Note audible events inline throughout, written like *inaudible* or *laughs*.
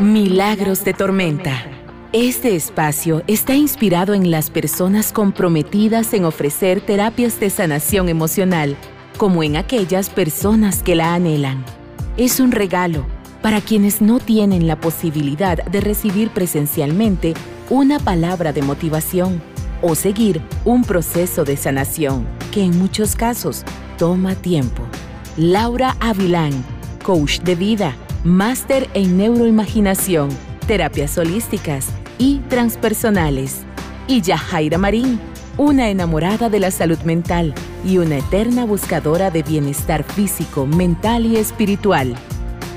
Milagros de Tormenta. Este espacio está inspirado en las personas comprometidas en ofrecer terapias de sanación emocional, como en aquellas personas que la anhelan. Es un regalo para quienes no tienen la posibilidad de recibir presencialmente una palabra de motivación o seguir un proceso de sanación que en muchos casos toma tiempo. Laura Avilán, coach de vida máster en neuroimaginación, terapias holísticas y transpersonales. Y Yajaira Marín, una enamorada de la salud mental y una eterna buscadora de bienestar físico, mental y espiritual.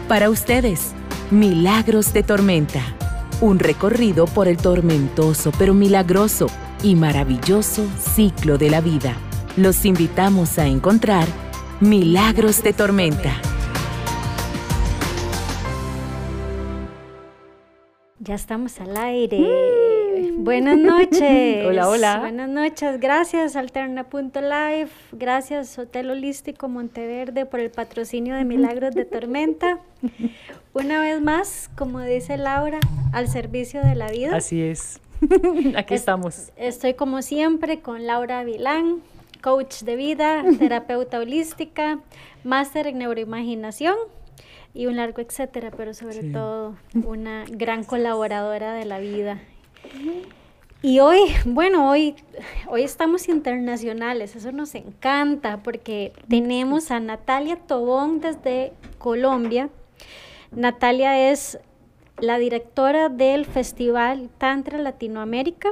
Para ustedes, Milagros de Tormenta. Un recorrido por el tormentoso pero milagroso y maravilloso ciclo de la vida. Los invitamos a encontrar Milagros de Tormenta. Ya estamos al aire. Mm. Buenas noches. *laughs* hola, hola. Buenas noches. Gracias Alterna.live. Gracias Hotel Holístico Monteverde por el patrocinio de Milagros de Tormenta. *laughs* Una vez más, como dice Laura, al servicio de la vida. Así es. *laughs* Aquí estamos. Estoy como siempre con Laura Vilán, coach de vida, terapeuta holística, máster en neuroimaginación y un largo etcétera, pero sobre todo una gran *laughs* colaboradora de la vida. Y hoy, bueno, hoy, hoy estamos internacionales, eso nos encanta porque tenemos a Natalia Tobón desde Colombia. Natalia es la directora del Festival Tantra Latinoamérica,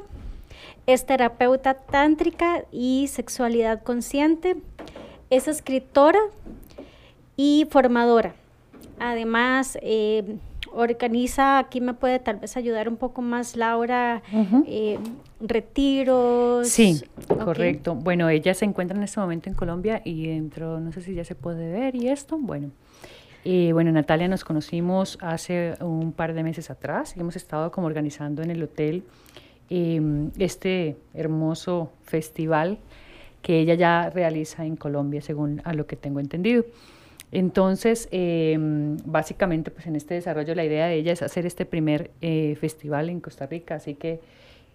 es terapeuta tántrica y sexualidad consciente, es escritora y formadora. Además, eh, organiza, aquí me puede tal vez ayudar un poco más Laura, eh, retiros. Sí, correcto. Bueno, ella se encuentra en este momento en Colombia y dentro, no sé si ya se puede ver y esto, bueno. Eh, bueno, Natalia nos conocimos hace un par de meses atrás y hemos estado como organizando en el hotel em, este hermoso festival que ella ya realiza en Colombia, según a lo que tengo entendido. Entonces, em, básicamente, pues en este desarrollo la idea de ella es hacer este primer eh, festival en Costa Rica, así que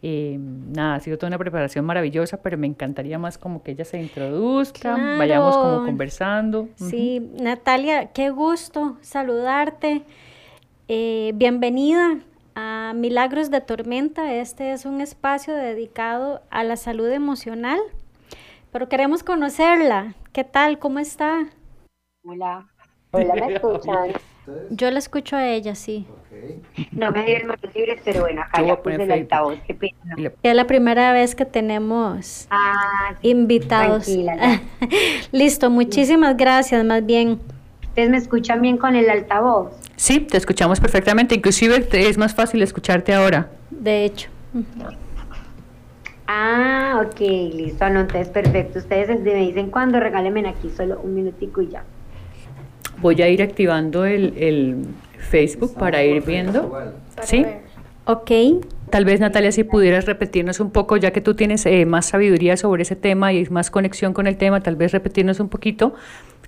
em, nada, ha sido toda una preparación maravillosa, pero me encantaría más como que ella se introduzca, vayamos como conversando. Sí, Natalia, qué gusto saludarte. Eh, bienvenida a Milagros de Tormenta. Este es un espacio dedicado a la salud emocional, pero queremos conocerla. ¿Qué tal? ¿Cómo está? Hola. Hola, ¿me *laughs* escuchan? Yo la escucho a ella, sí. No me dieron manos libres, pero bueno, acá ya puse el altavoz, qué pena. Es la primera vez que tenemos ah, invitados. *laughs* Listo, muchísimas gracias, más bien. ¿Ustedes me escuchan bien con el altavoz? Sí, te escuchamos perfectamente, inclusive es más fácil escucharte ahora. De hecho. Ah, ok, listo, no, entonces perfecto. Ustedes me dicen cuándo, regálenme aquí solo un minutico y ya. Voy a ir activando el, Facebook para ir viendo. ¿Sí? Ok. Tal vez Natalia, si pudieras repetirnos un poco, ya que tú tienes eh, más sabiduría sobre ese tema y más conexión con el tema, tal vez repetirnos un poquito,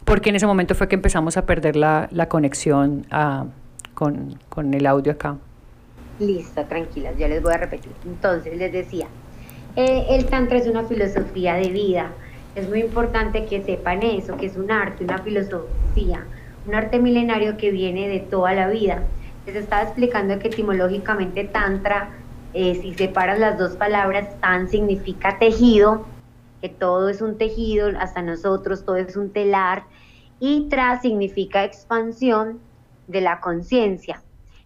porque en ese momento fue que empezamos a perder la, conexión ah, con, con el audio acá. Listo, tranquilas, yo les voy a repetir. Entonces, les decía, eh, el Tantra es una filosofía de vida. Es muy importante que sepan eso, que es un arte, una filosofía un arte milenario que viene de toda la vida. Les estaba explicando que etimológicamente tantra, eh, si separas las dos palabras, tan significa tejido, que todo es un tejido, hasta nosotros todo es un telar, y tra significa expansión de la conciencia.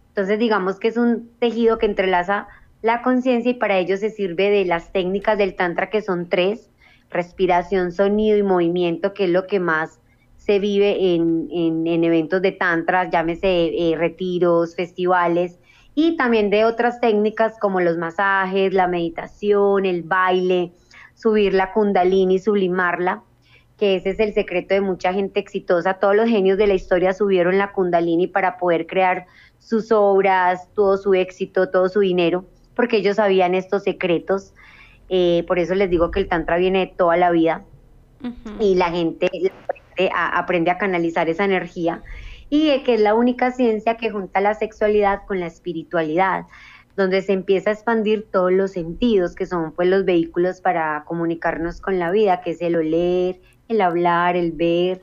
Entonces digamos que es un tejido que entrelaza la conciencia y para ello se sirve de las técnicas del tantra que son tres, respiración, sonido y movimiento, que es lo que más se vive en, en, eventos de tantra, llámese eh, retiros, festivales, y también de otras técnicas como los masajes, la meditación, el baile, subir la kundalini, sublimarla, que ese es el secreto de mucha gente exitosa. Todos los genios de la historia subieron la kundalini para poder crear sus obras, todo su éxito, todo su dinero, porque ellos sabían estos secretos. Eh, por eso les digo que el tantra viene de toda la vida y la gente aprende a canalizar esa energía. y que es la única ciencia que junta la sexualidad con la espiritualidad donde se empieza a expandir todos los sentidos, que son pues los vehículos para comunicarnos con la vida, que es el oler, el hablar, el ver,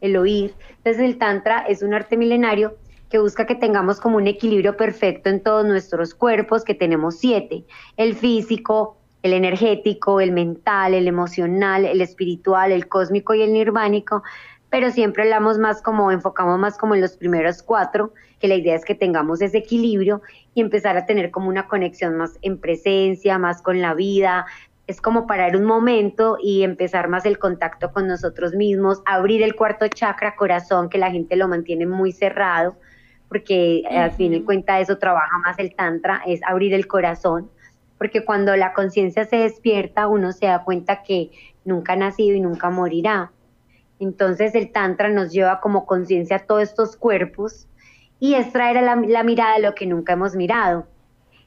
el oír. Entonces el Tantra es un arte milenario que busca que tengamos como un equilibrio perfecto en todos nuestros cuerpos, que tenemos siete, el físico, el energético, el mental, el emocional, el espiritual, el cósmico y el nirvánico, pero siempre hablamos más como, enfocamos más como en los primeros cuatro, que la idea es que tengamos ese equilibrio y empezar a tener como una conexión más en presencia, más con la vida. Es como parar un momento y empezar más el contacto con nosotros mismos, abrir el cuarto chakra, corazón, que la gente lo mantiene muy cerrado, porque al fin y cuenta eso trabaja más el tantra, es abrir el corazón, porque cuando la conciencia se despierta, uno se da cuenta que nunca ha nacido y nunca morirá entonces el Tantra nos lleva como conciencia a todos estos cuerpos y es traer a la, mirada de lo que nunca hemos mirado.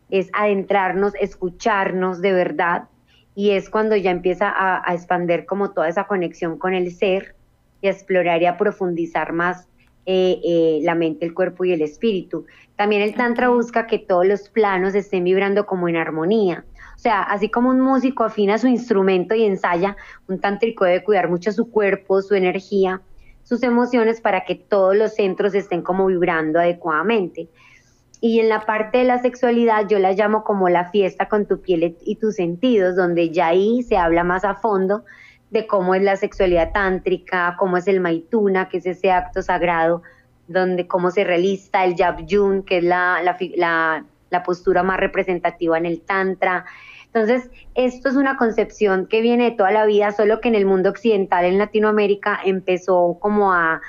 Es adentrarnos, escucharnos de verdad y es cuando ya empieza a, a expander como toda esa conexión con el ser y a explorar y a profundizar más eh, eh, la mente, el cuerpo y el espíritu. También el Tantra busca que todos los planos estén vibrando como en armonía. O sea, así como un músico afina su instrumento y ensaya, un tántrico debe cuidar mucho su cuerpo, su energía, sus emociones para que todos los centros estén como vibrando adecuadamente. Y en la parte de la sexualidad yo la llamo como la fiesta con tu piel y tus sentidos, donde ya ahí se habla más a fondo de cómo es la sexualidad tántrica, cómo es el maituna, que es ese acto sagrado, donde cómo se realiza el yun, que es la, la, la postura más representativa en el tantra, entonces, esto es una concepción que viene de toda la vida, solo que en el mundo occidental, en Latinoamérica, empezó como a,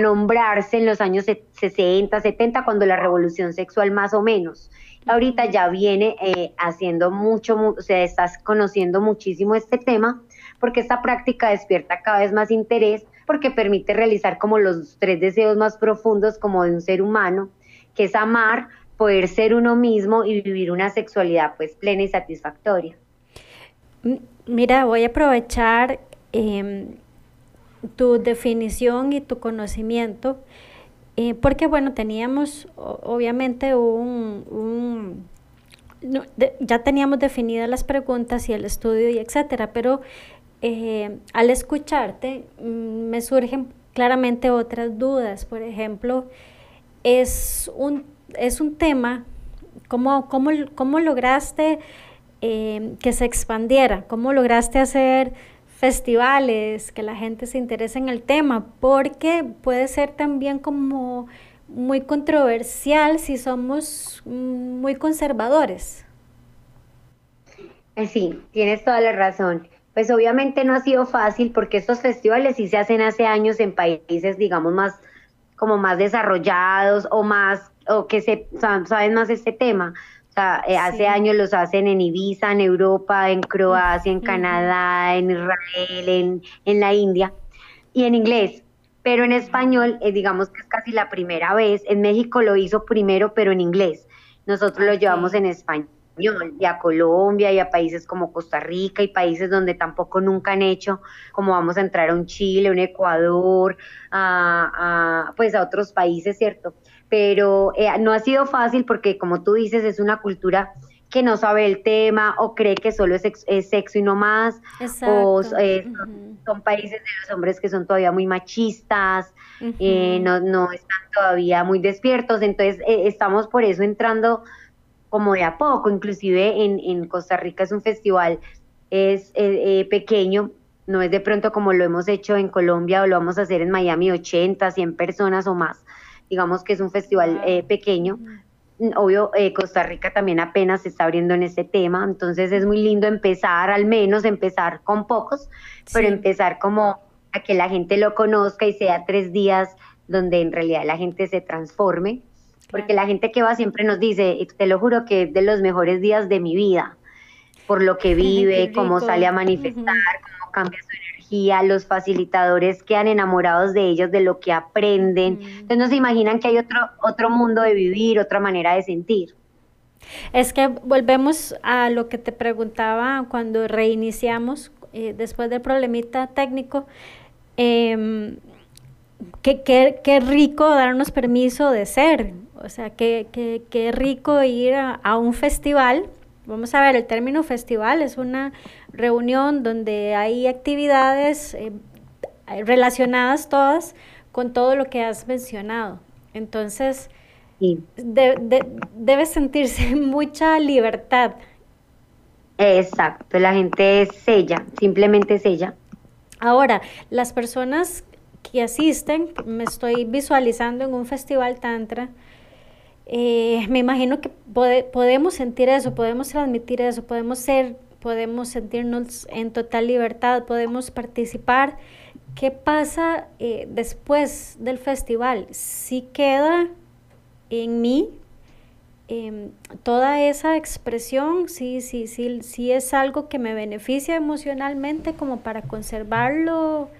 nombrarse en los años 60, 70, cuando la revolución sexual más o menos. Ahorita ya viene eh, haciendo mucho, o sea, estás conociendo muchísimo este tema, porque esta práctica despierta cada vez más interés, porque permite realizar como los tres deseos más profundos como de un ser humano, que es amar, poder ser uno mismo y vivir una sexualidad pues plena y satisfactoria. Mira, voy a aprovechar em, tu definición y tu conocimiento, eh, porque bueno, teníamos obviamente un, ya teníamos definidas las preguntas y el estudio y etcétera, pero eh, al escucharte mm, me surgen claramente otras dudas. Por ejemplo, es un es un tema, ¿cómo, cómo, lograste eh, que se expandiera? ¿Cómo lograste hacer festivales, que la gente se interese en el tema? Porque puede ser también como muy controversial si somos muy conservadores. Eh, sí, tienes toda la razón. Pues obviamente no ha sido fácil porque estos festivales sí se hacen hace años en países, digamos, más como más desarrollados o más o que se, saben más este tema. O sea, eh, hace años los hacen en Ibiza, en Europa, en Croacia, en Canadá, en Israel, en, en la India y en inglés. Pero en español, eh, digamos que es casi la primera vez. En México lo hizo primero, pero en inglés. Nosotros lo llevamos en español y a Colombia y a países como Costa Rica y países donde tampoco nunca han hecho, como vamos a entrar a un Chile, un Ecuador, a, pues a otros países, ¿cierto? Pero eh, no ha sido fácil porque, como tú dices, es una cultura que no sabe el tema o cree que solo es, sexo y no más, o eh, son, países de los hombres que son todavía muy machistas, eh, no, no están todavía muy despiertos, entonces estamos por eso entrando como de a poco, inclusive en, en Costa Rica es un festival, es eh, eh, pequeño, no es de pronto como lo hemos hecho en Colombia o lo vamos a hacer en Miami, 80, 100 personas o más, digamos que es un festival eh, pequeño. Obvio, Costa Rica también apenas se está abriendo en ese tema, entonces es muy lindo empezar, al menos empezar con pocos, pero empezar como a que la gente lo conozca y sea tres días donde en realidad la gente se transforme porque la gente que va siempre nos dice, te lo juro que es de los mejores días de mi vida, por lo que *laughs* vive, cómo sale a manifestar, cómo cambia su energía, los facilitadores quedan enamorados de ellos, de lo que aprenden. Entonces no se imaginan que hay otro, otro mundo de vivir, otra manera de sentir. Es que volvemos a lo que te preguntaba cuando reiniciamos, eh, después del problemita técnico. Eh, qué, qué, qué rico darnos permiso de ser, o sea, qué, qué, qué rico ir a, a, un festival. Vamos a ver, el término festival es una reunión donde hay actividades eh, relacionadas todas con todo lo que has mencionado. Entonces, sí. de, de, debe sentirse *laughs* mucha libertad. Exacto, la gente es sella, simplemente es ella. Ahora, las personas que asisten, me estoy visualizando en un festival tantra, eh, me imagino que pode, podemos sentir eso, podemos transmitir eso, podemos ser, podemos sentirnos en total libertad, podemos participar. ¿Qué pasa eh, después del festival? Si queda en mí eh, toda esa expresión, sí, sí, sí, sí es algo que me beneficia emocionalmente como para conservarlo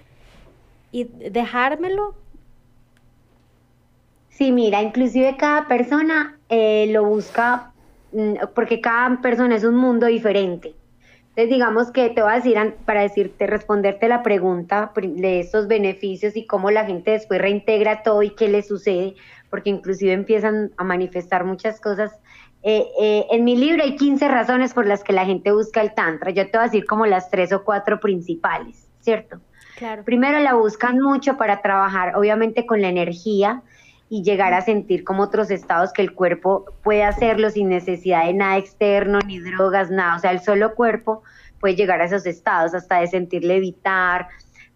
y dejármelo Sí, mira, inclusive cada persona eh, lo busca mm, porque cada persona es un mundo diferente. Entonces, digamos que te voy a decir, para decirte, responderte la pregunta de estos beneficios y cómo la gente después reintegra todo y qué le sucede, porque inclusive empiezan a manifestar muchas cosas. Eh, eh, en mi libro hay 15 razones por las que la gente busca el Tantra. Yo te voy a decir como las tres o cuatro principales, ¿cierto? Claro. Primero la buscan mucho para trabajar, obviamente, con la energía y llegar a sentir como otros estados que el cuerpo puede hacerlo sin necesidad de nada externo, ni drogas, nada. O sea, el solo cuerpo puede llegar a esos estados, hasta de sentir levitar,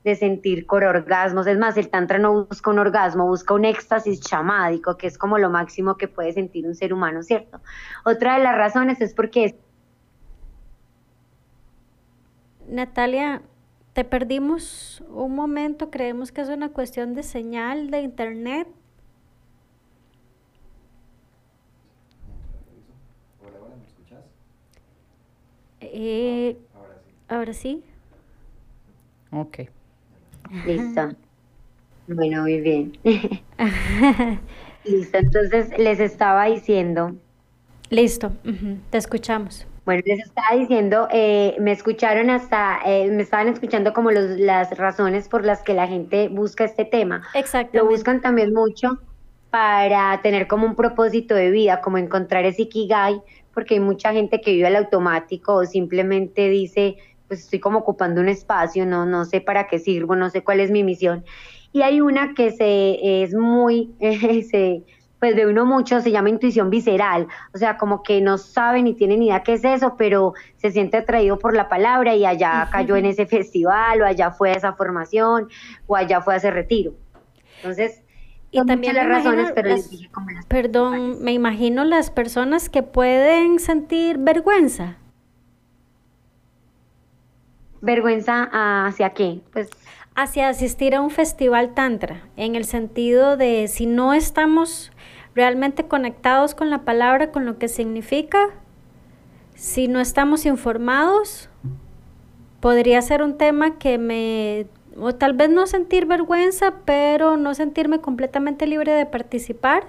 de sentir orgasmos. Es más, el tantra no busca un orgasmo, busca un éxtasis chamádico, que es como lo máximo que puede sentir un ser humano, ¿cierto? Otra de las razones es porque... Es... Natalia, te perdimos un momento, creemos que es una cuestión de señal de internet. Eh, ahora sí. Ok. Listo. Bueno, muy bien. *laughs* Listo, entonces les estaba diciendo. Listo, te escuchamos. Bueno, les estaba diciendo, eh, me escucharon hasta, eh, me estaban escuchando como los, las razones por las que la gente busca este tema. Exacto. Lo buscan también mucho para tener como un propósito de vida, como encontrar ese ikigai, porque hay mucha gente que vive al automático o simplemente dice, pues estoy como ocupando un espacio, no, no sé para qué sirvo, no sé cuál es mi misión. Y hay una que se es muy, *laughs* se, pues de uno mucho, se llama intuición visceral, o sea, como que no sabe ni tiene ni idea qué es eso, pero se siente atraído por la palabra y allá cayó en ese festival o allá fue a esa formación o allá fue a ese retiro. Entonces, y también las razones, pero las, dije como las Perdón, me imagino las personas que pueden sentir vergüenza. ¿Vergüenza hacia qué? Pues hacia asistir a un festival tantra, en el sentido de si no estamos realmente conectados con la palabra, con lo que significa, si no estamos informados, podría ser un tema que me o tal vez no sentir vergüenza, pero no sentirme completamente libre de participar,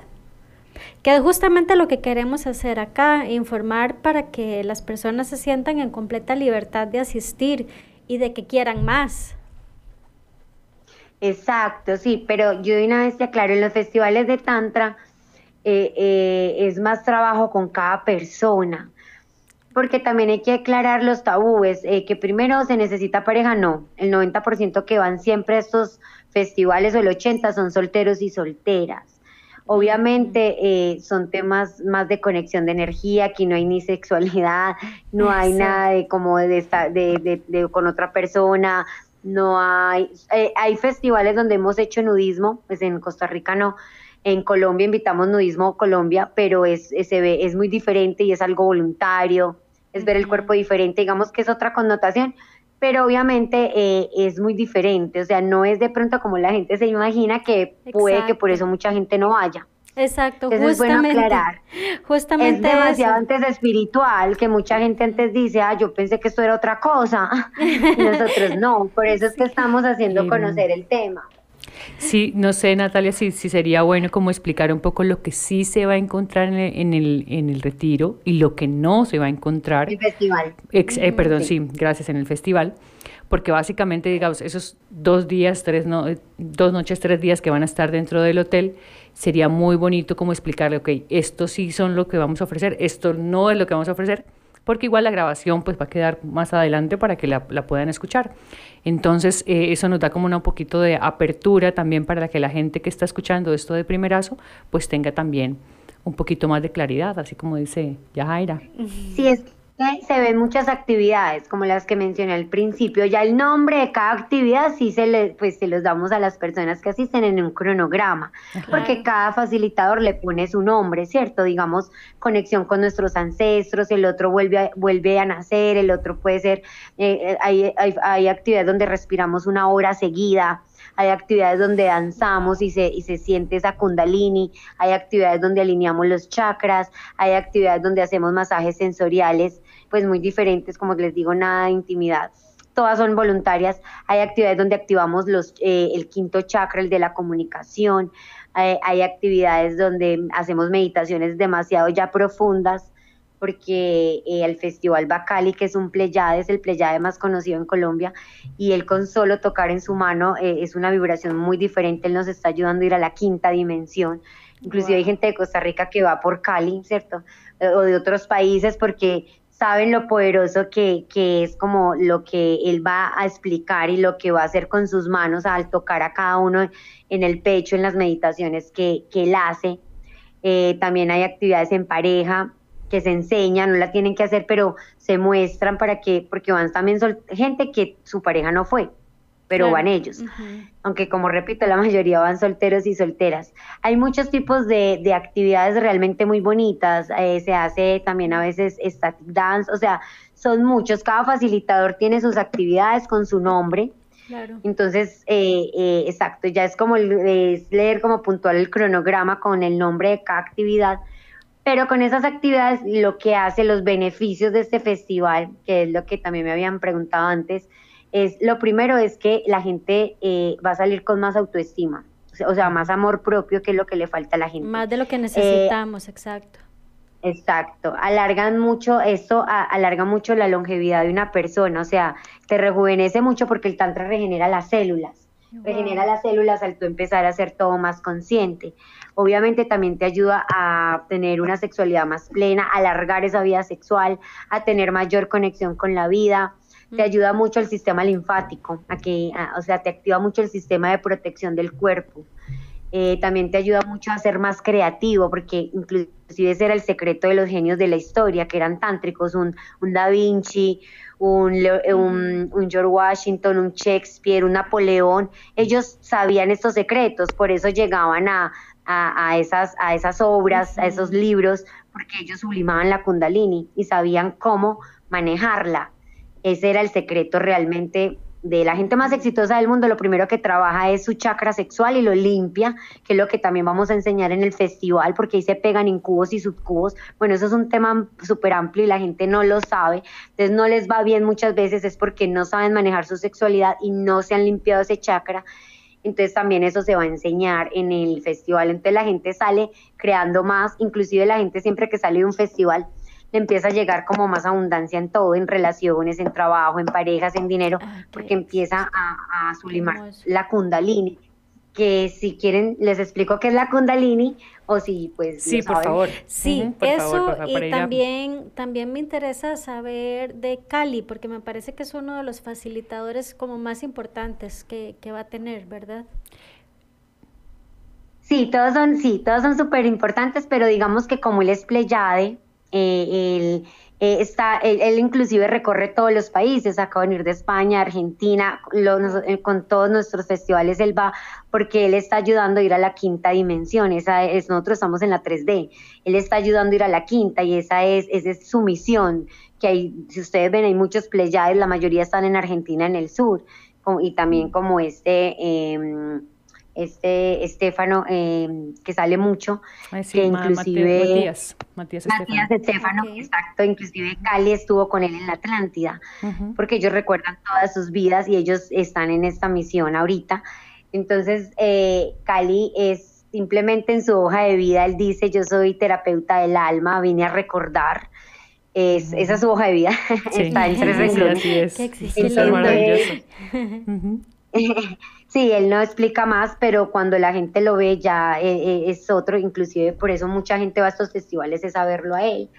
que es justamente lo que queremos hacer acá, informar para que las personas se sientan en completa libertad de asistir y de que quieran más. Exacto, sí, pero yo de una vez te aclaro, en los festivales de Tantra eh, eh, es más trabajo con cada persona porque también hay que aclarar los tabúes, eh, que primero se necesita pareja, no, el 90% que van siempre a estos festivales o el 80% son solteros y solteras. Obviamente son temas más de conexión de energía, aquí no hay ni sexualidad, no hay nada de como de, estar, de, de, con otra persona, no hay, eh, hay festivales donde hemos hecho nudismo, pues en Costa Rica no, en Colombia invitamos nudismo Colombia, pero es, se ve, es muy diferente y es algo voluntario, es ver el cuerpo diferente, digamos que es otra connotación, pero obviamente eh, es muy diferente, o sea, no es de pronto como la gente se imagina que puede que por eso mucha gente no vaya. Exacto, justamente. Es bueno aclarar. *laughs* Justamente es demasiado antes espiritual que mucha gente antes dice, ah, yo pensé que esto era otra cosa. *laughs* y nosotros no, por eso es que *laughs* estamos haciendo conocer el tema. Sí, no sé, Natalia, si, si sería bueno como explicar un poco lo que sí se va a encontrar en el, en el, en el retiro y lo que no se va a encontrar. El festival. eh, perdón, sí. gracias, en el festival. Porque básicamente, digamos, esos dos días, tres no, dos noches, tres días que van a estar dentro del hotel, sería muy bonito como explicarle, ok, esto sí son lo que vamos a ofrecer, esto no es lo que vamos a ofrecer, porque igual la grabación pues va a quedar más adelante para que la, la puedan escuchar. Entonces, eh, eso nos da como un poquito de apertura también para que la gente que está escuchando esto de primerazo, pues tenga también un poquito más de claridad, así como dice Yajaira. Sí, es se ven muchas actividades, como las que mencioné al principio. Ya el nombre de cada actividad sí se, le, pues, se los damos a las personas que asisten en un cronograma, porque cada facilitador le pone su nombre, ¿cierto? Digamos, conexión con nuestros ancestros, el otro vuelve a, vuelve a nacer, el otro puede ser, eh, eh, hay, hay, hay actividades donde respiramos una hora seguida, hay actividades donde danzamos y se, y se siente esa kundalini, hay actividades donde alineamos los chakras, hay actividades donde hacemos masajes sensoriales, pues muy diferentes, como les digo, nada de intimidad. Todas son voluntarias. Hay actividades donde activamos los, eh, el quinto chakra, el de la comunicación. hay actividades donde hacemos meditaciones demasiado ya profundas porque eh, el Festival Bacali, que es un pleyade, es el pleyade más conocido en Colombia, y él con solo tocar en su mano eh, es una vibración muy diferente, él nos está ayudando a ir a la quinta dimensión. Inclusive hay gente de Costa Rica que va por Cali, ¿cierto? Eh, o de otros países porque saben lo poderoso que, que, es como lo que él va a explicar y lo que va a hacer con sus manos al tocar a cada uno en el pecho en las meditaciones que, que él hace. también hay actividades en pareja, que se enseñan, no la tienen que hacer, pero se muestran para que, porque van también gente que su pareja no fue, pero van ellos. Aunque como repito, la mayoría van solteros y solteras. Hay muchos tipos de, de actividades realmente muy bonitas. Eh, se hace también a veces static dance, o sea, son muchos. Cada facilitador tiene sus actividades con su nombre. Claro. Entonces, eh, eh, exacto, ya es como leer como puntual el cronograma con el nombre de cada actividad pero con esas actividades lo que hace los beneficios de este festival, que es lo que también me habían preguntado antes, es lo primero es que la gente eh, va a salir con más autoestima, o sea, más amor propio, que es lo que le falta a la gente. Más de lo que necesitamos, exacto. Exacto, alargan mucho, esto alarga mucho la longevidad de una persona, o sea, te rejuvenece mucho porque el tantra regenera las células, regenera las células al tú empezar a ser todo más consciente. Obviamente también te ayuda a tener una sexualidad más plena, a alargar esa vida sexual, a tener mayor conexión con la vida. Te ayuda mucho el sistema linfático, a que, o sea, te activa mucho el sistema de protección del cuerpo. Eh, también te ayuda mucho a ser más creativo, porque inclusive ese era el secreto de los genios de la historia, que eran tántricos, un, un Da Vinci, un, un, un, George Washington, un Shakespeare, un Napoleón, ellos sabían estos secretos, por eso llegaban a, a, esas, a esas obras, a esos libros, porque ellos sublimaban la kundalini y sabían cómo manejarla. Ese era el secreto realmente de la gente más exitosa del mundo. Lo primero que trabaja es su chakra sexual y lo limpia, que es lo que también vamos a enseñar en el festival, porque ahí se pegan incubos y subcubos. Bueno, eso es un tema súper amplio y la gente no lo sabe. Entonces no les va bien muchas veces, es porque no saben manejar su sexualidad y no se han limpiado ese chakra entonces también eso se va a enseñar en el festival. Entonces la gente sale creando más, inclusive la gente siempre que sale de un festival empieza a llegar como más abundancia en todo, en relaciones, en trabajo, en parejas, en dinero, ah, porque empieza a, a sublimar la kundalini que si quieren les explico qué es la kundalini o si pues sí por favor. Sí eso y también también me interesa saber de Cali porque me parece que es uno de los facilitadores como más importantes que, que va a tener verdad sí todos son sí todos son súper importantes pero digamos que como él es eh, el eh, está, él, inclusive recorre todos los países, acaba de venir de España, Argentina, eh, con todos nuestros festivales él va porque él está ayudando a ir a la quinta dimensión, esa es, nosotros estamos en la 3D, él está ayudando a ir a la quinta y esa es, esa es su misión, que hay, si ustedes ven hay muchos pleyades, la mayoría están en Argentina, en el sur, y también como este... Eh, este Estefano, eh, que sale mucho, que inclusive Matías, Matías, Matías Estefano, exacto, inclusive Cali estuvo con él en la Atlántida, porque ellos recuerdan todas sus vidas y ellos están en esta misión ahorita. Entonces, eh, Cali es simplemente en su hoja de vida, él dice, yo soy terapeuta del alma, vine a recordar, Es, esa es su hoja de vida. *laughs* Está en tres renglones. Así es. Qué Está maravilloso. *laughs* Sí, él no explica más, pero cuando la gente lo ve ya eh, eh, es otro, inclusive por eso mucha gente va a estos festivales es a verlo a él,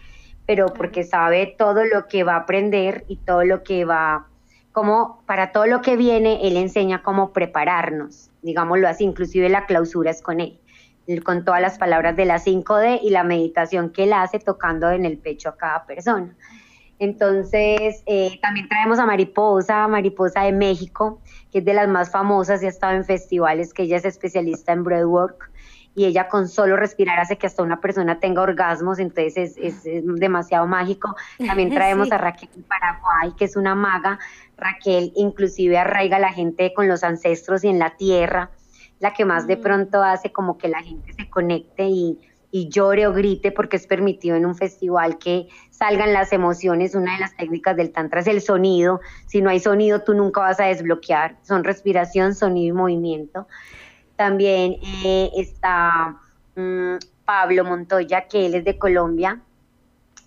pero porque sabe todo lo que va a aprender y todo lo que va, como para todo lo que viene, él enseña cómo prepararnos, digámoslo así, inclusive la clausura es con él, con todas las palabras de la 5D y la meditación que él hace tocando en el pecho a cada persona. Entonces, eh, también traemos a Mariposa, Mariposa de México, que es de las más famosas y ha estado en festivales, que ella es especialista en breathwork y ella con solo respirar hace que hasta una persona tenga orgasmos, entonces es, es- es demasiado mágico. También *laughs* traemos Sí. a Raquel de Paraguay, que es una maga. Raquel inclusive arraiga a la gente con los ancestros y en la tierra, la que más de Mm. pronto hace como que la gente se conecte y, y llore o grite porque es permitido en un festival que salgan las emociones. Una de las técnicas del tantra es el sonido. Si no hay sonido, tú nunca vas a desbloquear. Son respiración, sonido y movimiento. También eh, está mm, Pablo Montoya, que él es de Colombia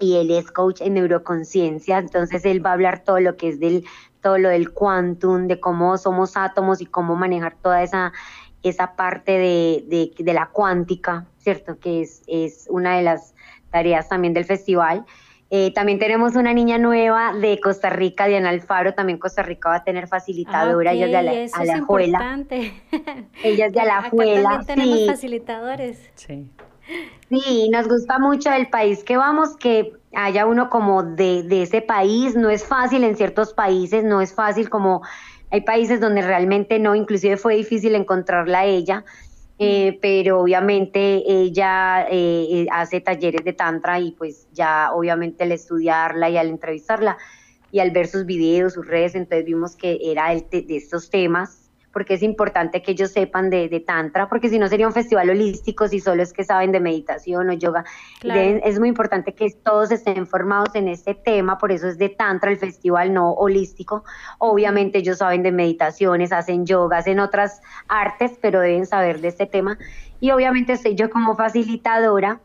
y él es coach en neuroconciencia, entonces él va a hablar todo lo que es del todo lo del quantum, de cómo somos átomos y cómo manejar toda esa esa parte de, de, de la cuántica, ¿cierto? Que es, es una de las tareas también del festival. Eh, también tenemos una niña nueva de Costa Rica, Diana Alfaro, también Costa Rica va a tener facilitadora, Ah, ella es de la, eso a es la Alajuela. importante. *laughs* Ella es de *laughs* Acá Alajuela, también tenemos sí. facilitadores. Sí. Sí, nos gusta mucho del país que vamos, que haya uno como de, de ese país. No es fácil en ciertos países, no es fácil como hay países donde realmente no, inclusive fue difícil encontrarla a ella, eh, pero obviamente ella eh, eh, hace talleres de tantra y pues ya obviamente al estudiarla y al entrevistarla y al ver sus videos, sus redes, entonces vimos que era el de estos temas porque es importante que ellos sepan de, de Tantra, porque si no sería un festival holístico si solo es que saben de meditación o yoga. Claro. Es muy importante que todos estén formados en este tema, por eso es de Tantra el festival, no holístico. Obviamente ellos saben de meditaciones, hacen yoga, hacen otras artes, pero deben saber de este tema. Y obviamente estoy yo como facilitadora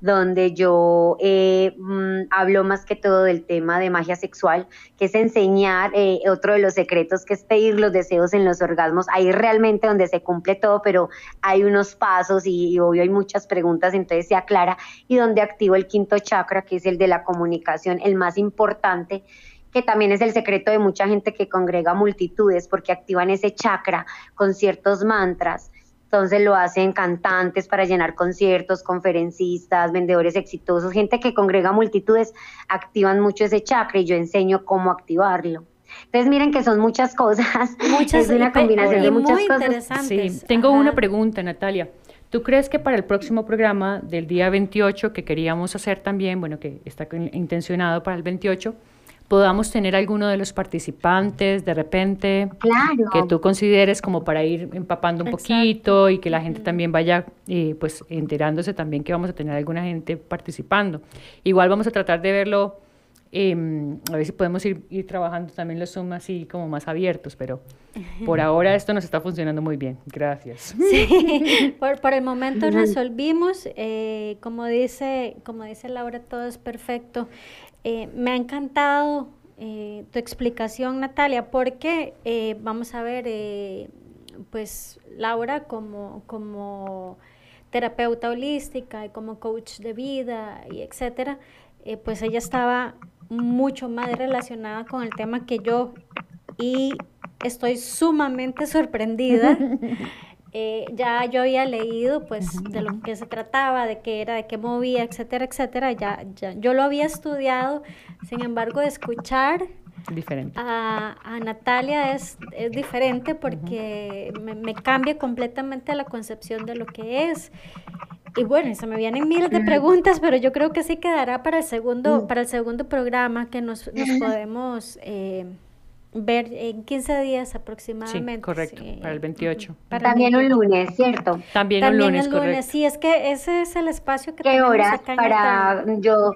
donde yo eh, mm, hablo más que todo del tema de magia sexual, que es enseñar eh, otro de los secretos, que es pedir los deseos en los orgasmos. Ahí realmente donde se cumple todo, pero hay unos pasos y, y obvio hay muchas preguntas, entonces se aclara, y donde activo el quinto chakra, que es el de la comunicación, el más importante que también es el secreto de mucha gente que congrega multitudes, porque activan ese chakra con ciertos mantras. Entonces lo hacen cantantes para llenar conciertos, conferencistas, vendedores exitosos, gente que congrega multitudes, activan mucho ese chakra y yo enseño cómo activarlo. Entonces miren que son muchas cosas, *laughs* Muchas es una combinación y de muchas muy cosas. Sí, tengo Ajá. una pregunta, Natalia. ¿Tú crees que para el próximo programa del día 28, que queríamos hacer también, bueno, que está intencionado para el 28, podamos tener alguno de los participantes de repente Claro. que tú consideres como para ir empapando un Exacto. poquito y que la gente también vaya eh, pues enterándose también que vamos a tener alguna gente participando. Igual vamos a tratar de verlo, em, a ver si podemos ir, ir trabajando también los Zoom así como más abiertos, pero por *laughs* ahora esto nos está funcionando muy bien. Gracias. Sí, *laughs* por, por el momento resolvimos, eh, como dice, como dice Laura, todo es perfecto. Eh, me ha encantado eh, tu explicación, Natalia, porque eh, vamos a ver, pues Laura como, como terapeuta holística y como coach de vida y etcétera, pues ella estaba mucho más relacionada con el tema que yo y estoy sumamente sorprendida. *laughs* Eh, ya yo había leído pues de lo que se trataba, de qué era, de qué movía, etcétera, etcétera. Ya, ya yo lo había estudiado, sin embargo, escuchar Diferente. a, a Natalia es, es diferente porque me, me cambia completamente la concepción de lo que es. Y bueno, se me vienen miles de preguntas, pero yo creo que sí quedará para el segundo, para el segundo programa que nos, nos podemos eh, ver en 15 días aproximadamente. Sí, correcto, sí. para el 28. Para el También un 28. lunes, ¿cierto? También, También un lunes, el lunes, correcto. sí, es que ese es el espacio que ¿Qué tenemos horas acá en para yo?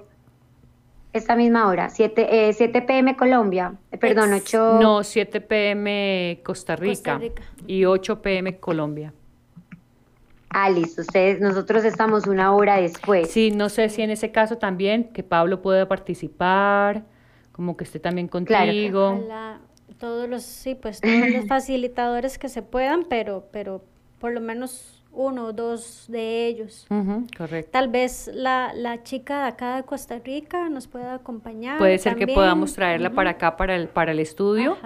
Esta misma hora, 7, eh, 7 pm Colombia, Eh, perdón, Ex- 8. No, 7 pm Costa Rica, Costa Rica. y 8 pm Colombia. Ah, listo. Ustedes, nosotros estamos una hora después. Sí, no sé si en ese caso también que Pablo pueda participar, como que esté también contigo. Ojalá todos los, sí, pues todos los *laughs* facilitadores que se puedan, pero, pero por lo menos uno o dos de ellos. correcto. Tal vez la, la, chica de acá de Costa Rica nos pueda acompañar. Puede ser que podamos traerla para acá, para el, para el estudio,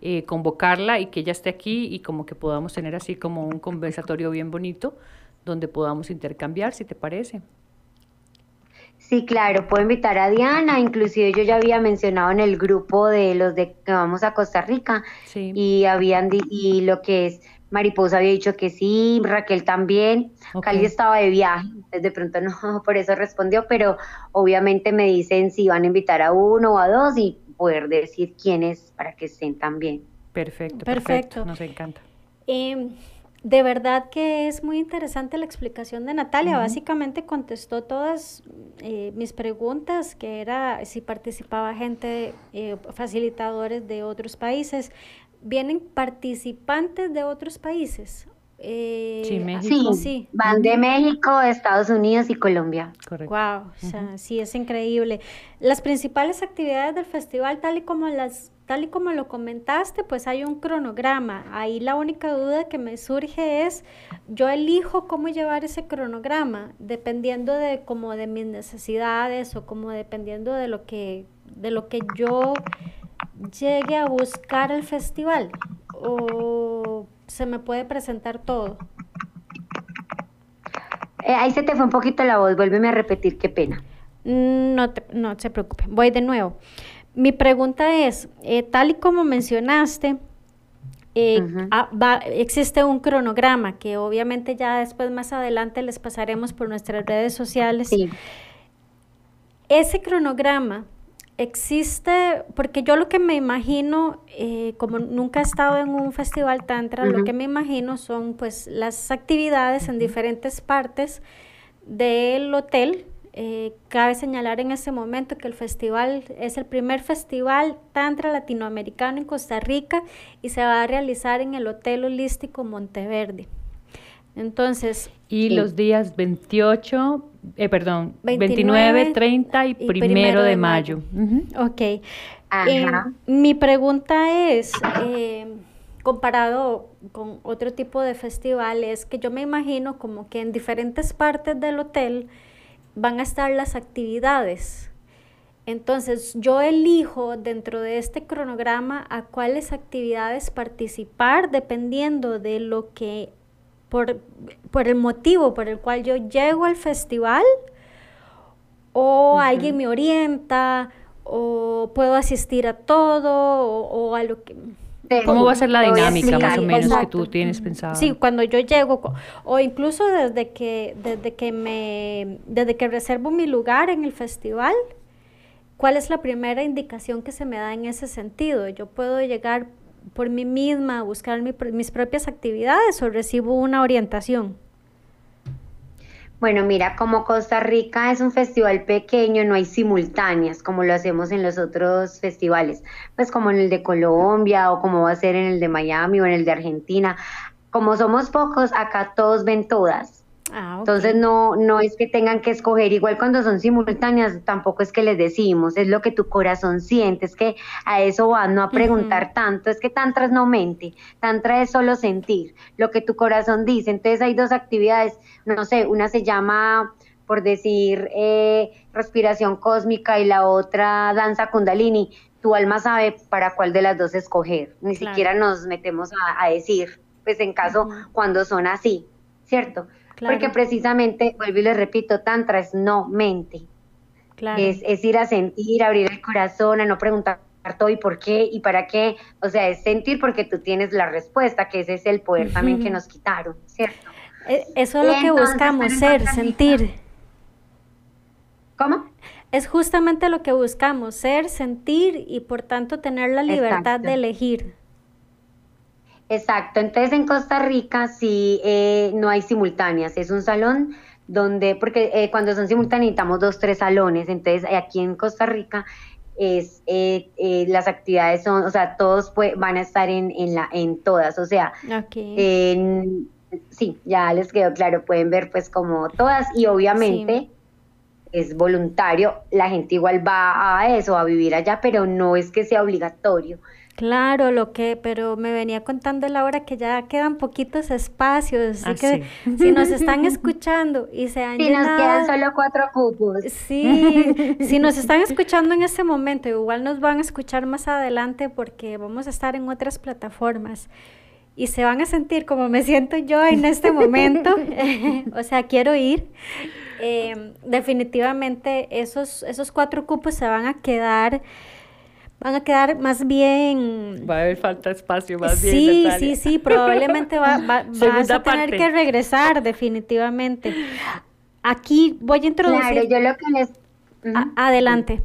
eh, convocarla y que ella esté aquí y como que podamos tener así como un conversatorio bien bonito donde podamos intercambiar, si te parece. Sí, claro, puedo invitar a Diana, inclusive yo ya había mencionado en el grupo de los de que vamos a Costa Rica y habían y lo que es Mariposa había dicho que sí, Raquel también, Cali estaba de viaje, de pronto no, *laughs* por eso respondió, pero obviamente me dicen si van a invitar a uno o a dos y poder decir quiénes para que estén también. Perfecto, perfecto, nos encanta. Em, de verdad que es muy interesante la explicación de Natalia. Básicamente contestó todas eh, mis preguntas, que era si participaba gente, eh, facilitadores de otros países vienen participantes de otros países. Eh, sí, México. Sí, van de México, Estados Unidos y Colombia. Correcto. Wow, o sea, sí es increíble. Las principales actividades del festival, tal y como las, tal y como lo comentaste, pues hay un cronograma. Ahí la única duda que me surge es, yo elijo cómo llevar ese cronograma, dependiendo de como de mis necesidades o como dependiendo de lo que, de lo que yo llegue a buscar el festival o se me puede presentar todo? Eh, ahí se te fue un poquito la voz, vuélveme a repetir, qué pena. Mm, no, no se preocupe, voy de nuevo. Mi pregunta es, eh, tal y como mencionaste, eh, ah, existe un cronograma que obviamente ya después más adelante les pasaremos por nuestras redes sociales. Sí. Ese cronograma existe, porque yo lo que me imagino, eh, como nunca he estado en un festival tantra, lo que me imagino son pues las actividades en diferentes partes del hotel. Eh, cabe señalar en este momento que el festival es el primer festival tantra latinoamericano en Costa Rica y se va a realizar en el Hotel Holístico Monteverde. Entonces... Y los días 28, eh, perdón, 29, 30 y, primero, de, mayo. Ok. Eh, mi pregunta es, eh, comparado con otro tipo de festivales, que yo me imagino como que en diferentes partes del hotel van a estar las actividades. Entonces yo elijo dentro de este cronograma a cuáles actividades participar dependiendo de lo que por, el motivo por el cual yo llego al festival o alguien me orienta o puedo asistir a todo o, a lo que... ¿Cómo va a ser la dinámica más o menos que tú tienes pensado? Sí, cuando yo llego o incluso desde que desde que me desde que reservo mi lugar en el festival, ¿cuál es la primera indicación que se me da en ese sentido? Yo puedo llegar por mí misma, buscar mis propias actividades o recibo una orientación? Bueno, mira, como Costa Rica es un festival pequeño, no hay simultáneas como lo hacemos en los otros festivales, pues como en el de Colombia o como va a ser en el de Miami o en el de Argentina. Como somos pocos, acá todos ven todas. Ah, Entonces no, no es que tengan que escoger, igual cuando son simultáneas, tampoco es que les decimos, es lo que tu corazón siente, es que a eso van, no a preguntar tanto, es que tantra no mente, tantra es solo sentir, lo que tu corazón dice. Entonces hay dos actividades, no sé, una se llama, por decir, eh, respiración cósmica y la otra danza kundalini. Tu alma sabe para cuál de las dos escoger, ni siquiera nos metemos a, decir, pues en caso cuando son así, ¿cierto? Porque precisamente, vuelvo y le repito, tantra es no mente. Es, ir a sentir, abrir el corazón, a no preguntar todo y por qué y para qué. O sea, es sentir porque tú tienes la respuesta, que ese es el poder también que nos quitaron, ¿cierto? E, eso es lo que buscamos, ser, sentir. ¿Cómo? Es justamente lo que buscamos, ser, sentir y por tanto tener la libertad de elegir. Exacto, entonces en Costa Rica sí eh, no hay simultáneas, es un salón donde, porque eh, cuando son simultáneas necesitamos dos, tres salones, entonces aquí en Costa Rica es eh, las actividades son, o sea, todos van a estar en, en, la, en todas, o sea, sí, ya les quedó claro, pueden ver pues como todas y obviamente es voluntario, la gente igual va a eso, a vivir allá, pero no es que sea obligatorio. Claro, lo que, pero me venía contando Laura que ya quedan poquitos espacios, así ah, que si nos están *laughs* escuchando y se han si nos quedan solo cuatro cupos. Sí, *laughs* si nos están escuchando en este momento, igual nos van a escuchar más adelante porque vamos a estar en otras plataformas y se van a sentir como me siento yo en este momento, *laughs* o sea, quiero ir. Em, definitivamente esos, esos cuatro cupos se van a quedar van a quedar más bien... Va a haber falta espacio más sí, bien. Sí, sí, sí, probablemente va, va, *laughs* vas a tener que regresar definitivamente. Aquí voy a introducir... Claro, yo lo que les... adelante.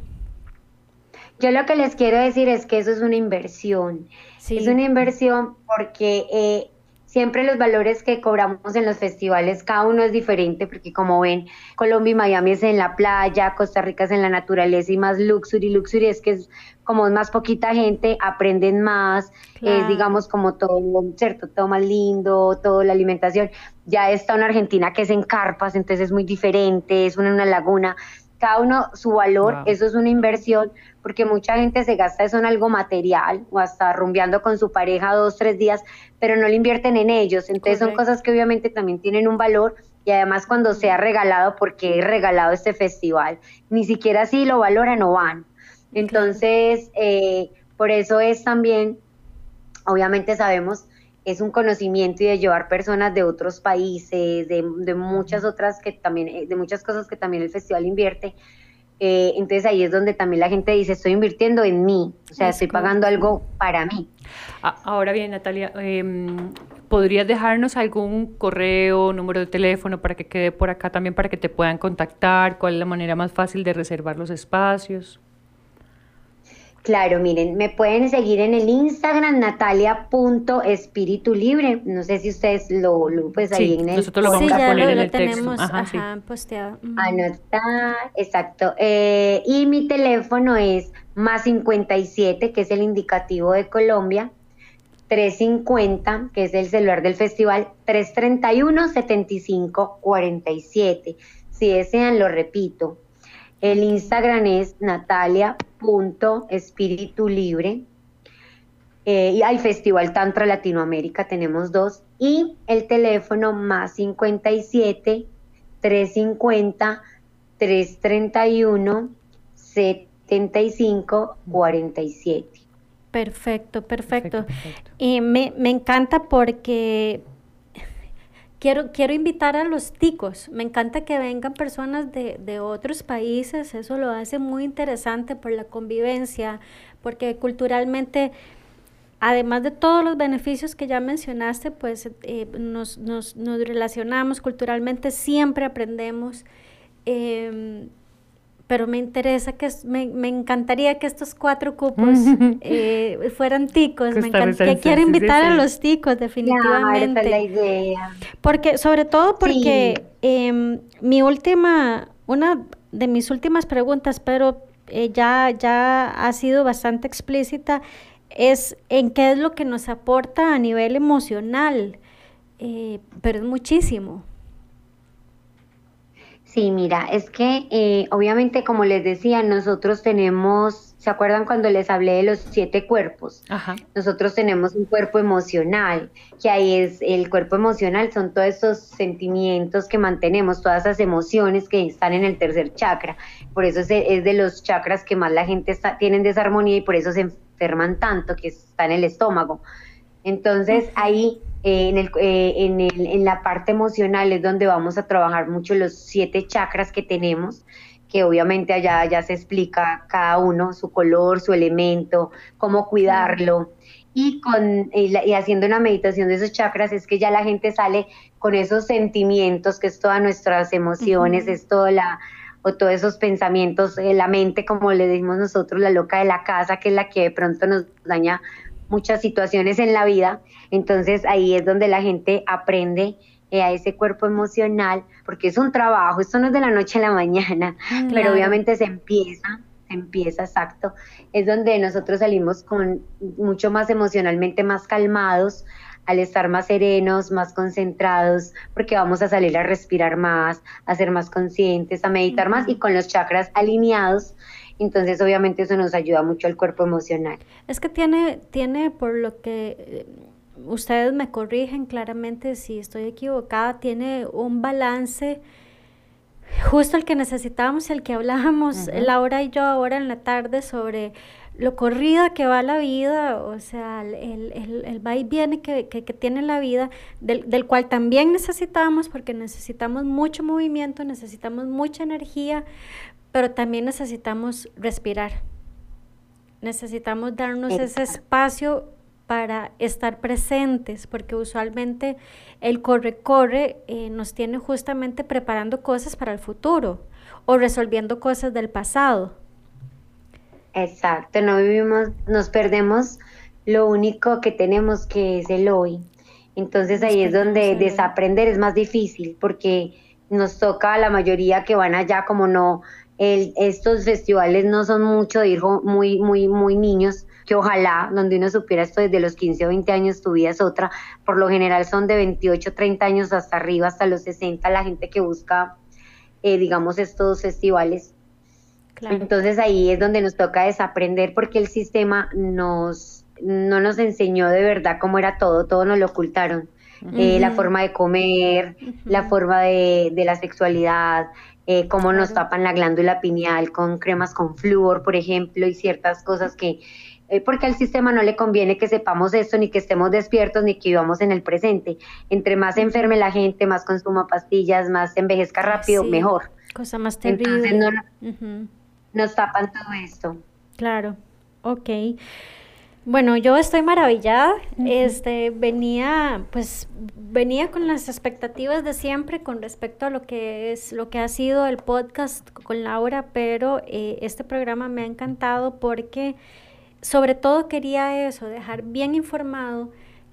Yo lo que les quiero decir es que eso es una inversión. Es una inversión porque eh, siempre los valores que cobramos en los festivales, cada uno es diferente, porque como ven, Colombia y Miami es en la playa, Costa Rica es en la naturaleza y más luxury. Luxury es que es como más poquita gente, aprenden más, es digamos como todo, ¿cierto? Todo más lindo, toda la alimentación. Ya está una Argentina que es en carpas, entonces es muy diferente, es una en una laguna cada uno su valor, eso es una inversión, porque mucha gente se gasta eso en algo material o hasta rumbeando con su pareja dos, tres días, pero no le invierten en ellos. Entonces son cosas que obviamente también tienen un valor y además cuando sea regalado, porque he regalado este festival, ni siquiera si lo valoran o van. Entonces, eh, por eso es también, obviamente sabemos es un conocimiento y de llevar personas de otros países, de, muchas otras que también, eh, de muchas cosas que también el festival invierte. Eh, entonces ahí es donde también la gente dice, estoy invirtiendo en mí, o sea, estoy pagando algo para mí. Ahora bien, Natalia, em, ¿podrías dejarnos algún correo, número de teléfono para que quede por acá también para que te puedan contactar? ¿Cuál es la manera más fácil de reservar los espacios? Claro, miren, me pueden seguir en el Instagram natalia.espiritulibre. No sé si ustedes lo, lo pues ahí en el nosotros lo vamos a poner en el tenemos, texto. Ajá, posteado. Anotar, exacto. Eh, y mi teléfono es más 57, que es el indicativo de Colombia, 350, que es el celular del festival, 331 75 47. Si desean, lo repito, el Instagram es natalia.espiritulibre. Eh, y hay Festival Tantra Latinoamérica, tenemos dos. Y el teléfono más 57 350 331 75 47. Perfecto, perfecto. Y me, me encanta porque Quiero, quiero invitar a los ticos. Me encanta que vengan personas de, de, otros países. Eso lo hace muy interesante por la convivencia, porque culturalmente, además de todos los beneficios que ya mencionaste, pues eh, nos, nos, nos, relacionamos culturalmente, siempre aprendemos. Eh, pero me interesa que me, me, encantaría que estos cuatro cupos *laughs* eh, fueran ticos. Me que quiero invitar a los ticos, definitivamente. esa es la idea. Porque, sobre todo porque em, mi última, una de mis últimas preguntas, pero eh, ya, ya ha sido bastante explícita, es en qué es lo que nos aporta a nivel emocional, eh, pero es muchísimo. Sí, mira, es que eh, obviamente como les decía, nosotros tenemos, ¿se acuerdan cuando les hablé de los siete cuerpos? Ajá. Nosotros tenemos un cuerpo emocional, que ahí es el cuerpo emocional, son todos esos sentimientos que mantenemos, todas esas emociones que están en el tercer chakra. Por eso es, de los chakras que más la gente está, tiene desarmonía y por eso se enferman tanto, que está en el estómago. Entonces ahí eh, en, el, eh, en, el, en la parte emocional es donde vamos a trabajar mucho los siete chakras que tenemos, que obviamente allá ya se explica cada uno, su color, su elemento, cómo cuidarlo. Y, con, y, haciendo una meditación de esos chakras es que ya la gente sale con esos sentimientos, que es todas nuestras emociones, es toda la, o todos esos pensamientos, eh, la mente, como le decimos nosotros, la loca de la casa, que es la que de pronto nos daña muchas situaciones en la vida, entonces ahí es donde la gente aprende eh, a ese cuerpo emocional, porque es un trabajo, esto no es de la noche a la mañana, pero obviamente se empieza, se empieza exacto, es donde nosotros salimos con mucho más emocionalmente más calmados, al estar más serenos, más concentrados, porque vamos a salir a respirar más, a ser más conscientes, a meditar más y con los chakras alineados. Entonces, obviamente, eso nos ayuda mucho al cuerpo emocional. Es que tiene, tiene por lo que eh, ustedes me corrigen claramente si estoy equivocada, tiene un balance justo el que necesitábamos y el que hablábamos Laura y yo ahora en la tarde sobre lo corrida que va la vida, o sea, el, el, el va y viene que, que, tiene la vida, del, del, cual también necesitamos, porque necesitamos mucho movimiento, necesitamos mucha energía, pero también necesitamos respirar. Necesitamos darnos ese espacio para estar presentes, porque usualmente el corre-corre eh, nos tiene justamente preparando cosas para el futuro o resolviendo cosas del pasado. Exacto, no vivimos, nos perdemos lo único que tenemos que es el hoy. Entonces ahí es donde desaprender es más difícil porque nos toca a la mayoría que van allá como no, el, estos festivales no son mucho de ir muy, muy, muy niños, que ojalá donde uno supiera esto desde los 15 o 20 años tu vida es otra, por lo general son de 28, 30 años hasta arriba, hasta los 60, la gente que busca, eh, digamos, estos festivales. Entonces ahí es donde nos toca desaprender porque el sistema nos, no nos enseñó de verdad cómo era todo, todo nos lo ocultaron. Eh, la forma de comer, la forma de, de la sexualidad, eh, cómo nos tapan la glándula pineal con cremas con flúor, por ejemplo, y ciertas cosas que eh, porque al sistema no le conviene que sepamos esto, ni que estemos despiertos, ni que vivamos en el presente. Entre más se enferme la gente, más consuma pastillas, más envejezca rápido, mejor. Cosa más terrible. Entonces nos tapan todo esto. Claro, ok. Bueno, yo estoy maravillada. Este venía, pues, venía con las expectativas de siempre con respecto a lo que es, lo que ha sido el podcast con Laura, pero eh, este programa me ha encantado porque sobre todo quería eso, dejar bien informado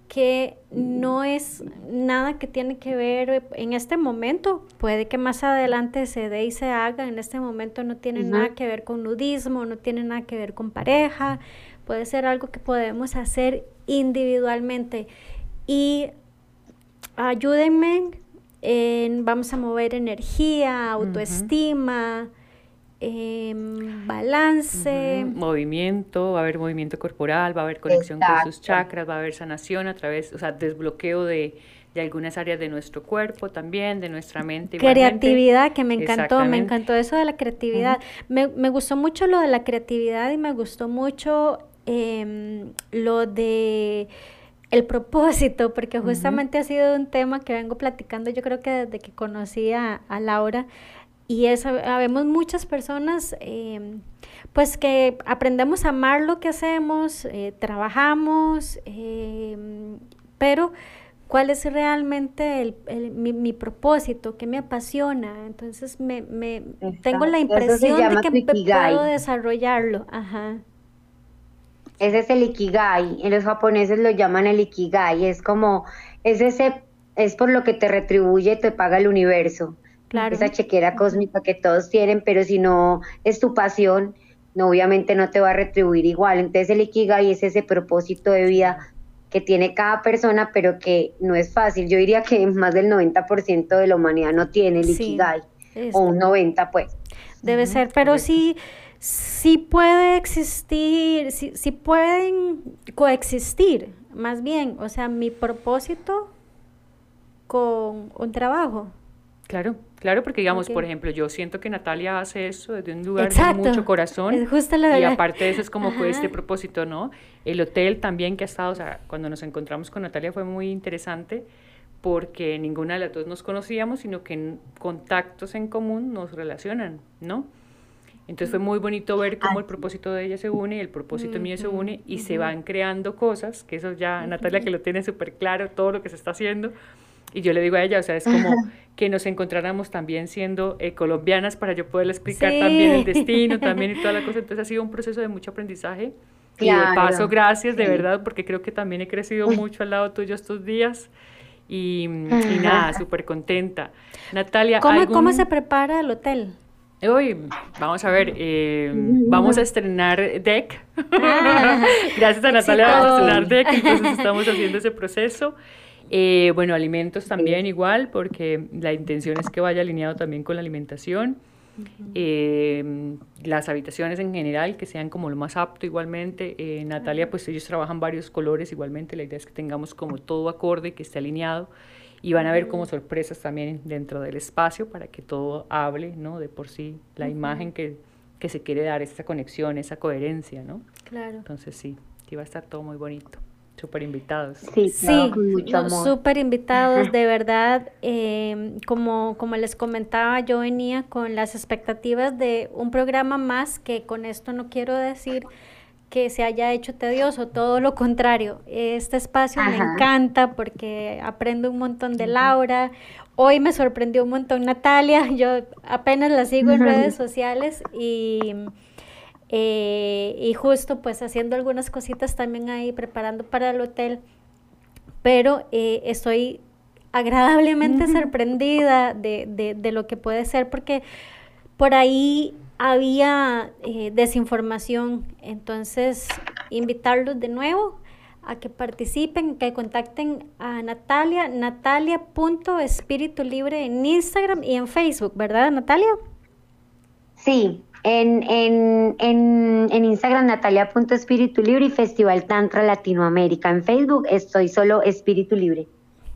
que no es nada que tiene que ver en este momento, puede que más adelante se dé y se haga, en este momento no tiene nada que ver con nudismo, no tiene nada que ver con pareja, puede ser algo que podemos hacer individualmente y ayúdenme en, vamos a mover energía, autoestima, Em, balance. Movimiento, va a haber movimiento corporal, va a haber conexión con sus chakras, va a haber sanación a través, o sea, desbloqueo de, de algunas áreas de nuestro cuerpo también, de nuestra mente. Creatividad, que me encantó, me encantó eso de la creatividad. me, me, gustó mucho lo de la creatividad y me gustó mucho em, lo de el propósito, porque justamente ha sido un tema que vengo platicando yo creo que desde que conocí a, a Laura, y eso, habemos muchas personas em, pues que aprendemos a amar lo que hacemos, eh, trabajamos, em, pero cuál es realmente el, mi, propósito, qué me apasiona. Entonces me, me tengo la impresión de que puedo desarrollarlo. Ajá. Ese es el ikigai. En los japoneses lo llaman el ikigai. Es como, es ese, es por lo que te retribuye, te paga el universo esa chequera cósmica que todos tienen, pero si no es tu pasión, no, obviamente no te va a retribuir igual. Entonces el Ikigai es ese propósito de vida que tiene cada persona, pero que no es fácil. Yo diría que más del 90% de la humanidad no tiene el Ikigai, o un 90% pues. Debe ser, pero sí, sí puede existir, sí, sí pueden coexistir, más bien, o sea, mi propósito con un trabajo. Claro, claro, porque digamos, por ejemplo, yo siento que Natalia hace eso desde un lugar de mucho corazón. y aparte de eso es como fue este propósito, ¿no? El hotel también que ha estado, o sea, cuando nos encontramos con Natalia fue muy interesante porque ninguna de las dos nos conocíamos, sino que contactos en común nos relacionan, ¿no? Entonces fue muy bonito ver cómo el propósito de ella se une y el propósito mío se une y se van creando cosas, que eso ya Natalia que lo tiene súper claro, todo lo que se está haciendo, y yo le digo a ella, o sea, es como que nos encontráramos también siendo eh, colombianas para yo poderle explicar también el destino, *laughs* también y toda la cosa. Entonces ha sido un proceso de mucho aprendizaje. Y de paso, gracias de verdad, porque creo que también he crecido mucho al lado tuyo estos días. Y, nada, súper contenta. Natalia, ¿Cómo, ¿Cómo se prepara el hotel? Hoy, vamos a ver, eh, vamos a estrenar Deck. Ah. *laughs* Gracias a Natalia vamos a estrenar Deck, entonces estamos haciendo ese proceso. Eh, bueno, alimentos también igual, porque la intención es que vaya alineado también con la alimentación. Eh, las habitaciones en general, que sean como lo más apto igualmente. Natalia, pues ellos trabajan varios colores igualmente, la idea es que tengamos como todo acorde, que esté alineado y van a ver como sorpresas también dentro del espacio para que todo hable, ¿no? De por sí, la imagen que, que, se quiere dar, esa conexión, esa coherencia, ¿no? Claro. Entonces sí, sí va a estar todo muy bonito. Súper invitados. Sí, sí súper invitados, de *laughs* verdad. Eh, como, como les comentaba, yo venía con las expectativas de un programa más, que con esto no quiero decir que se haya hecho tedioso, todo lo contrario. Este espacio me encanta porque aprendo un montón de Laura. Hoy me sorprendió un montón Natalia, *laughs* yo apenas la sigo en redes sociales y, eh, y justo pues haciendo algunas cositas también ahí, preparando para el hotel, pero eh, estoy agradablemente sorprendida de, de, de lo que puede ser porque por ahí había eh, desinformación. Entonces, invitarlos de nuevo a que participen, que contacten a Natalia, natalia.espiritulibre en Instagram y en Facebook, ¿verdad, Natalia? Sí, en, en, en, en Instagram natalia.espiritulibre y Festival Tantra Latinoamérica. En Facebook estoy solo Espíritu Libre.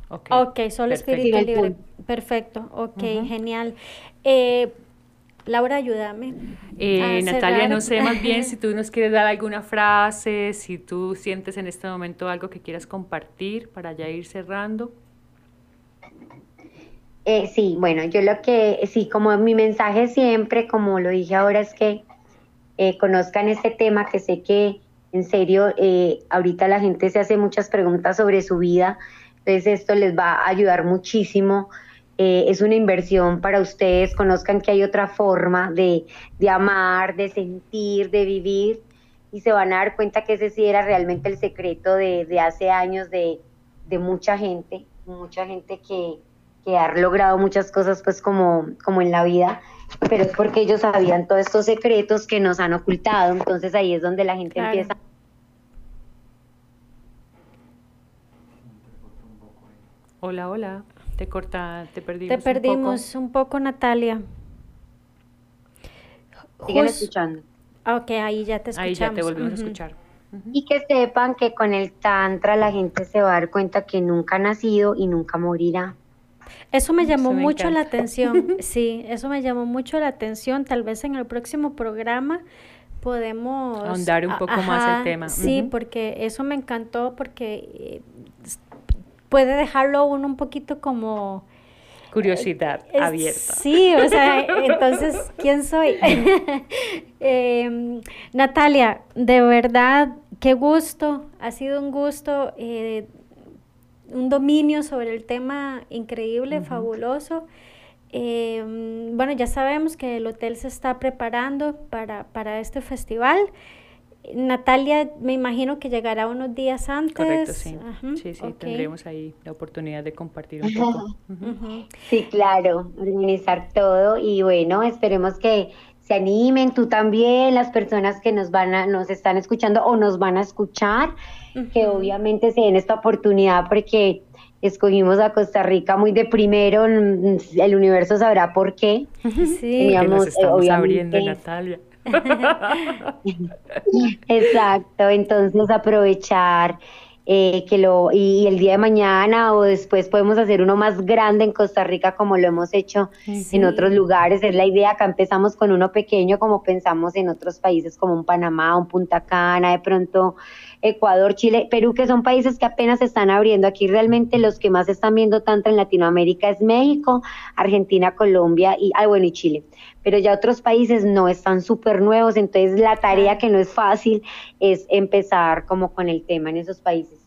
Ok, solo Espíritu Libre. Perfecto, ok, genial. Eh, Laura, ayúdame. Eh, Natalia, no sé más bien si *laughs* tú nos quieres dar alguna frase, si tú sientes en este momento algo que quieras compartir para ya ir cerrando. Eh, sí, bueno, yo lo que, sí, como mi mensaje siempre, como lo dije ahora, es que eh, conozcan este tema, que sé que en serio, ahorita la gente se hace muchas preguntas sobre su vida, entonces esto les va a ayudar muchísimo eh, es una inversión para ustedes, conozcan que hay otra forma de, amar, de sentir, de vivir y se van a dar cuenta que ese sí era realmente el secreto de, hace años de, mucha gente, mucha gente que, ha logrado muchas cosas pues como, como en la vida, pero es porque ellos sabían todos estos secretos que nos han ocultado, entonces ahí es donde la gente empieza Hola, hola. Te corta, te perdimos. Te perdimos un poco, Natalia. Siguen escuchando. Ok, ahí ya te escuchamos. Ahí ya te volvimos a escuchar. Y que sepan que con el Tantra la gente se va a dar cuenta que nunca ha nacido y nunca morirá. Eso me llamó mucho la atención, *laughs* sí, eso me llamó mucho la atención. Tal vez en el próximo programa podemos ahondar un poco más el tema. Sí, porque eso me encantó porque eh, puede dejarlo uno un poquito como... Curiosidad eh, abierta. Sí, o sea, entonces, ¿quién soy? *laughs* Em, Natalia, de verdad, qué gusto, ha sido un gusto, eh, un dominio sobre el tema increíble, fabuloso. Em, bueno, ya sabemos que el hotel se está preparando para, para este festival. Natalia, me imagino que llegará unos días antes. Correcto, sí. sí, sí, tendremos ahí la oportunidad de compartir un poco. Sí, claro, organizar todo y bueno, esperemos que se animen, tú también, las personas que nos van a, nos están escuchando o nos van a escuchar, que obviamente se den esta oportunidad porque escogimos a Costa Rica muy de primero, el universo sabrá por qué. Sí, nos estamos abriendo, Natalia. Exacto, entonces aprovechar eh, que lo y, el día de mañana o después podemos hacer uno más grande en Costa Rica como lo hemos hecho en otros lugares. Es la idea, acá empezamos con uno pequeño como pensamos en otros países como un Panamá, un Punta Cana, de pronto Ecuador, Chile, Perú, que son países que apenas se están abriendo. Aquí realmente los que más están viendo tanto en Latinoamérica es México, Argentina, Colombia y, ah, bueno, y Chile. Pero ya otros países no están súper nuevos, entonces la tarea que no es fácil es empezar como con el tema en esos países.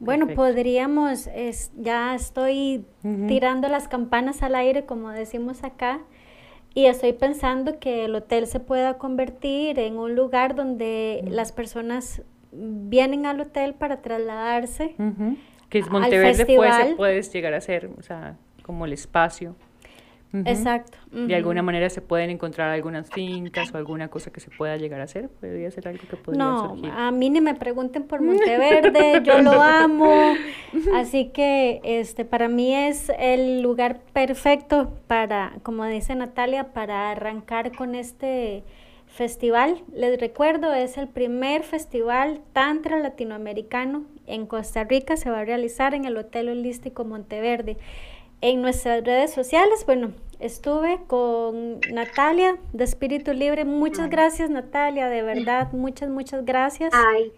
Bueno, podríamos, es, ya estoy tirando las campanas al aire, como decimos acá, y estoy pensando que el hotel se pueda convertir en un lugar donde las personas vienen al hotel para trasladarse. Que es Monteverde puede, puedes llegar a ser, o sea, como el espacio. Exacto. De alguna manera se pueden encontrar algunas fincas o alguna cosa que se pueda llegar a hacer. Podría ser algo que podría no, a mí ni me pregunten por *laughs* Monteverde, yo lo amo. *laughs* Así que este para mí es el lugar perfecto para, como dice Natalia, para arrancar con este festival. Les recuerdo, es el primer festival tantra latinoamericano en Costa Rica. Se va a realizar en el Hotel Holístico Monteverde. En nuestras redes sociales, bueno, estuve con Natalia de Espíritu Libre. Muchas gracias, Natalia, de verdad, muchas, muchas gracias. Ay,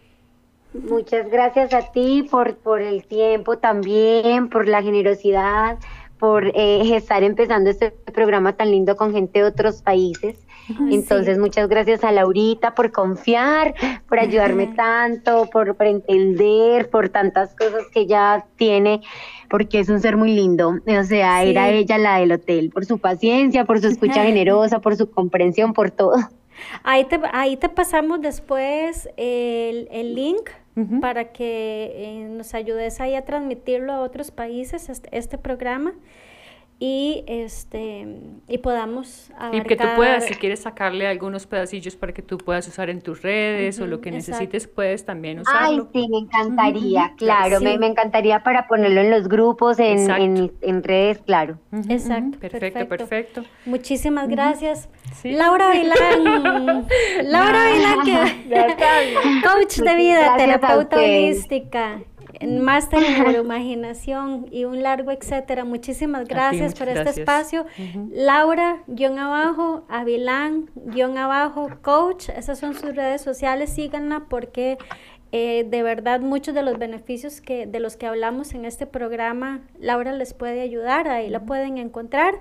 muchas gracias a ti por, por el tiempo también, por la generosidad, por eh, estar empezando este programa tan lindo con gente de otros países. Entonces, muchas gracias a Laurita por confiar, por ayudarme tanto, por, por entender, por tantas cosas que ella tiene, porque es un ser muy lindo. O sea, era ella la del hotel, por su paciencia, por su escucha *laughs* generosa, por su comprensión, por todo. Ahí te, ahí te pasamos después el, el link para que eh, nos ayudes ahí a transmitirlo a otros países, este, este programa y este y podamos abarcar... y que tú puedas si quieres sacarle algunos pedacillos para que tú puedas usar en tus redes o lo que necesites puedes también usarlo. ay sí me encantaría claro. me, me, encantaría para ponerlo en los grupos en, en, en, redes claro. Exacto perfecto, perfecto. muchísimas gracias. Laura Vilán *laughs* Laura Vilán *laughs* coach de vida terapeuta holística máster en *laughs* neuroimaginación y un largo etcétera. Muchísimas gracias por este espacio. Laura, guion abajo, Avilán, guion abajo, coach, esas son sus redes sociales, síganla porque eh, de verdad muchos de los beneficios que, de los que hablamos en este programa, Laura les puede ayudar, ahí la pueden encontrar.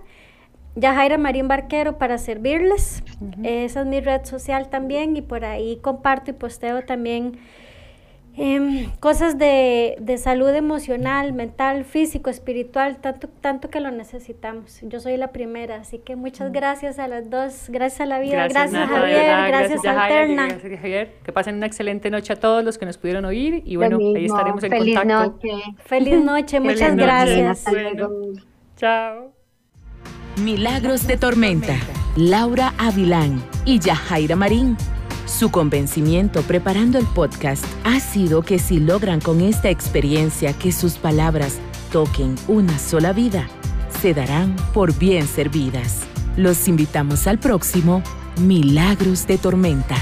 Yajaira Marín Barquero para servirles. Esa es mi red social también y por ahí comparto y posteo también Em, cosas de, de, salud emocional, mental, físico, espiritual, tanto, tanto que lo necesitamos. Yo soy la primera, así que muchas mm. gracias a las dos, gracias a la vida, gracias, Javier, gracias, a Alterna. Gracias Javier, que pasen una excelente noche a todos los que nos pudieron oír y bueno, ahí estaremos en Feliz contacto. Noche. Feliz noche, muchas gracias. chao. Milagros de Tormenta, Laura Avilán y Yajaira Marín su convencimiento preparando el podcast ha sido que si logran con esta experiencia que sus palabras toquen una sola vida, se darán por bien servidas. Los invitamos al próximo Milagros de Tormenta.